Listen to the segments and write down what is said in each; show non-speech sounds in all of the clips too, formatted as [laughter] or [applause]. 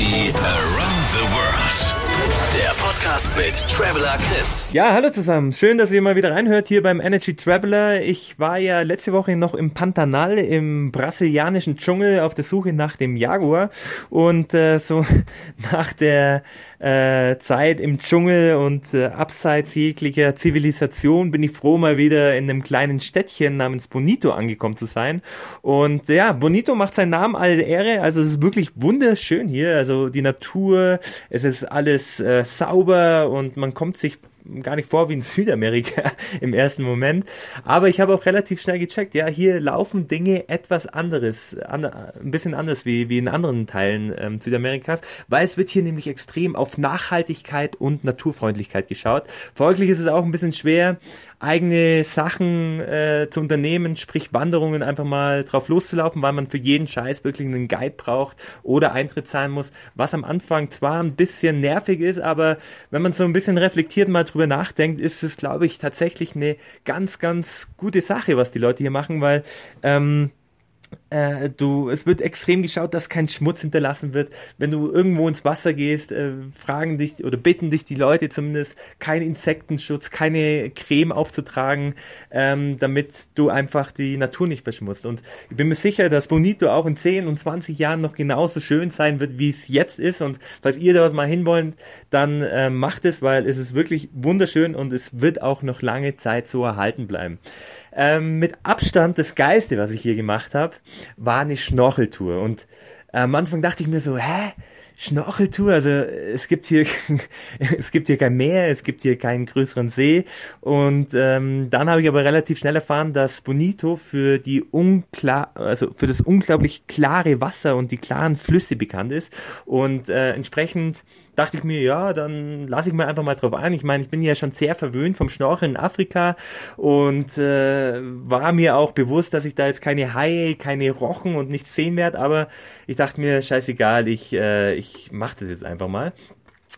Around the World. Der Podcast mit Traveler Chris. Ja, hallo zusammen. Schön, dass ihr mal wieder reinhört hier beim Energy Traveler. Ich war ja letzte Woche noch im Pantanal im brasilianischen Dschungel auf der Suche nach dem Jaguar und äh, so [laughs] nach der äh, Zeit im Dschungel und äh, abseits jeglicher Zivilisation bin ich froh, mal wieder in einem kleinen Städtchen namens Bonito angekommen zu sein. Und ja, Bonito macht seinen Namen alle Ehre. Also es ist wirklich wunderschön hier. Also die Natur, es ist alles äh, sauber und man kommt sich gar nicht vor wie in [laughs] Südamerika im ersten Moment. Aber ich habe auch relativ schnell gecheckt, ja, hier laufen Dinge etwas anderes, an, ein bisschen anders wie, wie in anderen Teilen ähm, Südamerikas, weil es wird hier nämlich extrem auf Nachhaltigkeit und Naturfreundlichkeit geschaut. Folglich ist es auch ein bisschen schwer, eigene Sachen äh, zu unternehmen, sprich Wanderungen einfach mal drauf loszulaufen, weil man für jeden Scheiß wirklich einen Guide braucht oder Eintritt zahlen muss, was am Anfang zwar ein bisschen nervig ist, aber wenn man so ein bisschen reflektiert mal drüber nachdenkt, ist es, glaube ich, tatsächlich eine ganz, ganz gute Sache, was die Leute hier machen, weil ähm, äh, du, es wird extrem geschaut, dass kein Schmutz hinterlassen wird. Wenn du irgendwo ins Wasser gehst, äh, fragen dich oder bitten dich die Leute zumindest, keinen Insektenschutz, keine Creme aufzutragen, ähm, damit du einfach die Natur nicht verschmutzt. Und ich bin mir sicher, dass Bonito auch in 10 und 20 Jahren noch genauso schön sein wird, wie es jetzt ist. Und falls ihr dort mal hinwollt, dann äh, macht es, weil es ist wirklich wunderschön und es wird auch noch lange Zeit so erhalten bleiben. Ähm, mit Abstand das Geiste, was ich hier gemacht habe, war eine Schnorcheltour. Und am Anfang dachte ich mir so, hä? Schnorcheltour, also es gibt hier [laughs] es gibt hier kein Meer, es gibt hier keinen größeren See. Und ähm, dann habe ich aber relativ schnell erfahren, dass Bonito für die unklar also für das unglaublich klare Wasser und die klaren Flüsse bekannt ist. Und äh, entsprechend dachte ich mir, ja, dann lasse ich mir einfach mal drauf ein. Ich meine, ich bin ja schon sehr verwöhnt vom Schnorcheln in Afrika. Und äh, war mir auch bewusst, dass ich da jetzt keine Haie, keine Rochen und nichts sehen werde, aber ich dachte mir, scheißegal, ich, äh, ich mache das jetzt einfach mal.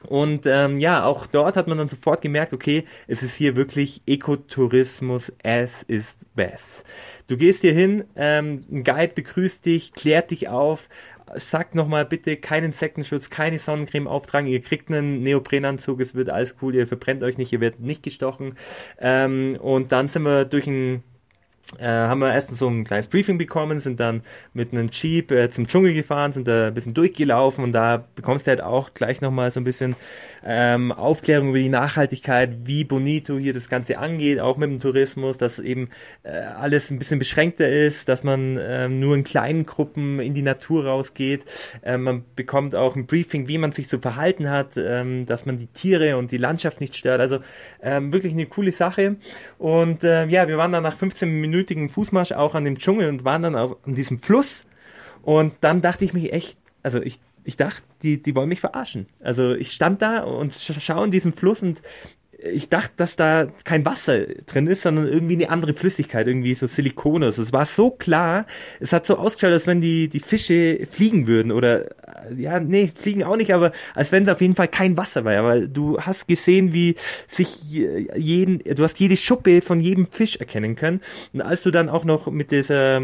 Und ähm, ja, auch dort hat man dann sofort gemerkt, okay, es ist hier wirklich Ekotourismus as is best. Du gehst hier hin, ähm, ein Guide begrüßt dich, klärt dich auf, sagt nochmal bitte keinen Insektenschutz, keine Sonnencreme auftragen, ihr kriegt einen Neoprenanzug, es wird alles cool, ihr verbrennt euch nicht, ihr werdet nicht gestochen. Ähm, und dann sind wir durch ein äh, haben wir erstens so ein kleines Briefing bekommen, sind dann mit einem Jeep äh, zum Dschungel gefahren, sind da ein bisschen durchgelaufen und da bekommst du halt auch gleich nochmal so ein bisschen ähm, Aufklärung über die Nachhaltigkeit, wie Bonito hier das Ganze angeht, auch mit dem Tourismus, dass eben äh, alles ein bisschen beschränkter ist, dass man ähm, nur in kleinen Gruppen in die Natur rausgeht. Ähm, man bekommt auch ein Briefing, wie man sich zu verhalten hat, ähm, dass man die Tiere und die Landschaft nicht stört. Also ähm, wirklich eine coole Sache. Und äh, ja, wir waren dann nach 15 Minuten minütigen Fußmarsch auch an dem Dschungel und waren dann auch an diesem Fluss. Und dann dachte ich mich echt, also ich, ich dachte, die, die wollen mich verarschen. Also ich stand da und schaue in diesem Fluss und ich dachte, dass da kein Wasser drin ist, sondern irgendwie eine andere Flüssigkeit, irgendwie so Silikone. Also es war so klar, es hat so ausgeschaut, als wenn die, die Fische fliegen würden oder, ja, nee, fliegen auch nicht, aber als wenn es auf jeden Fall kein Wasser war, weil du hast gesehen, wie sich jeden, du hast jede Schuppe von jedem Fisch erkennen können. Und als du dann auch noch mit dieser,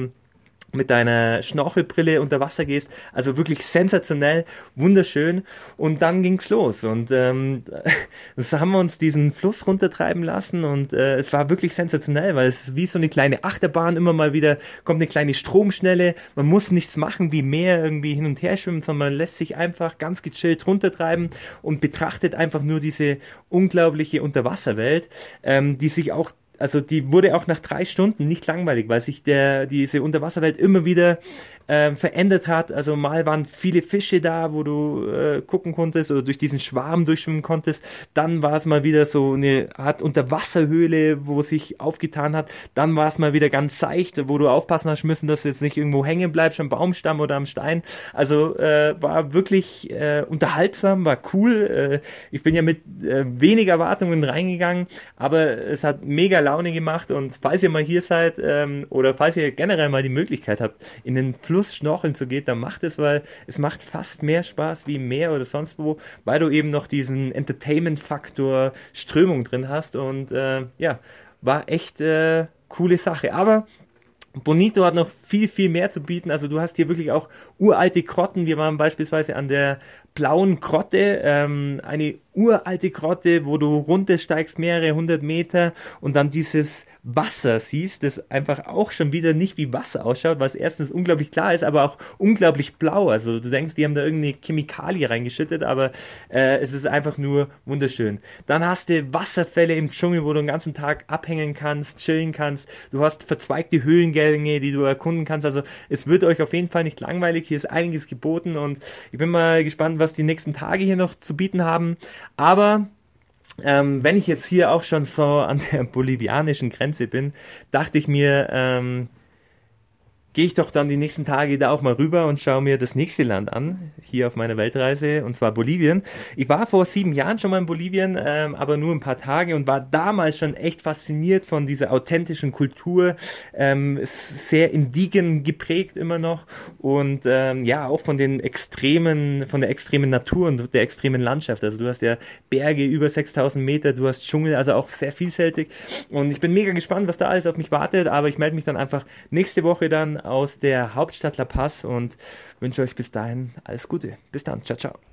mit deiner Schnorchelbrille unter Wasser gehst. Also wirklich sensationell, wunderschön. Und dann ging's los. Und ähm, [laughs] das haben wir uns diesen Fluss runtertreiben lassen und äh, es war wirklich sensationell, weil es ist wie so eine kleine Achterbahn. Immer mal wieder kommt eine kleine Stromschnelle. Man muss nichts machen wie mehr irgendwie hin und her schwimmen, sondern man lässt sich einfach ganz gechillt runtertreiben und betrachtet einfach nur diese unglaubliche Unterwasserwelt, ähm, die sich auch also die wurde auch nach drei Stunden nicht langweilig, weil sich der diese Unterwasserwelt immer wieder ähm, verändert hat. Also mal waren viele Fische da, wo du äh, gucken konntest oder durch diesen Schwarm durchschwimmen konntest. Dann war es mal wieder so eine Art Unterwasserhöhle, wo sich aufgetan hat. Dann war es mal wieder ganz seicht, wo du aufpassen hast müssen, dass du jetzt nicht irgendwo hängen bleibst am Baumstamm oder am Stein. Also äh, war wirklich äh, unterhaltsam, war cool. Äh, ich bin ja mit äh, weniger Erwartungen reingegangen, aber es hat mega Laune gemacht und falls ihr mal hier seid ähm, oder falls ihr generell mal die Möglichkeit habt, in den Fluss schnorcheln zu gehen, dann macht es, weil es macht fast mehr Spaß wie im Meer oder sonst wo, weil du eben noch diesen Entertainment-Faktor Strömung drin hast und äh, ja, war echt äh, coole Sache. Aber Bonito hat noch viel, viel mehr zu bieten. Also du hast hier wirklich auch uralte Krotten. Wir waren beispielsweise an der blauen Grotte, ähm, eine uralte Grotte, wo du runtersteigst mehrere hundert Meter und dann dieses Wasser siehst, das einfach auch schon wieder nicht wie Wasser ausschaut, es erstens unglaublich klar ist, aber auch unglaublich blau. Also du denkst, die haben da irgendeine Chemikalie reingeschüttet, aber äh, es ist einfach nur wunderschön. Dann hast du Wasserfälle im Dschungel, wo du den ganzen Tag abhängen kannst, chillen kannst. Du hast verzweigte Höhlengänge, die du erkunden kannst. Also es wird euch auf jeden Fall nicht langweilig. Hier ist einiges geboten und ich bin mal gespannt, was die nächsten Tage hier noch zu bieten haben. Aber ähm, wenn ich jetzt hier auch schon so an der [laughs] bolivianischen Grenze bin, dachte ich mir, ähm, gehe ich doch dann die nächsten Tage da auch mal rüber und schaue mir das nächste Land an, hier auf meiner Weltreise, und zwar Bolivien. Ich war vor sieben Jahren schon mal in Bolivien, ähm, aber nur ein paar Tage und war damals schon echt fasziniert von dieser authentischen Kultur, ähm, sehr indigen geprägt immer noch und ähm, ja, auch von den extremen, von der extremen Natur und der extremen Landschaft. Also du hast ja Berge über 6000 Meter, du hast Dschungel, also auch sehr vielfältig und ich bin mega gespannt, was da alles auf mich wartet, aber ich melde mich dann einfach nächste Woche dann aus der Hauptstadt La Paz und wünsche euch bis dahin alles Gute. Bis dann. Ciao, ciao.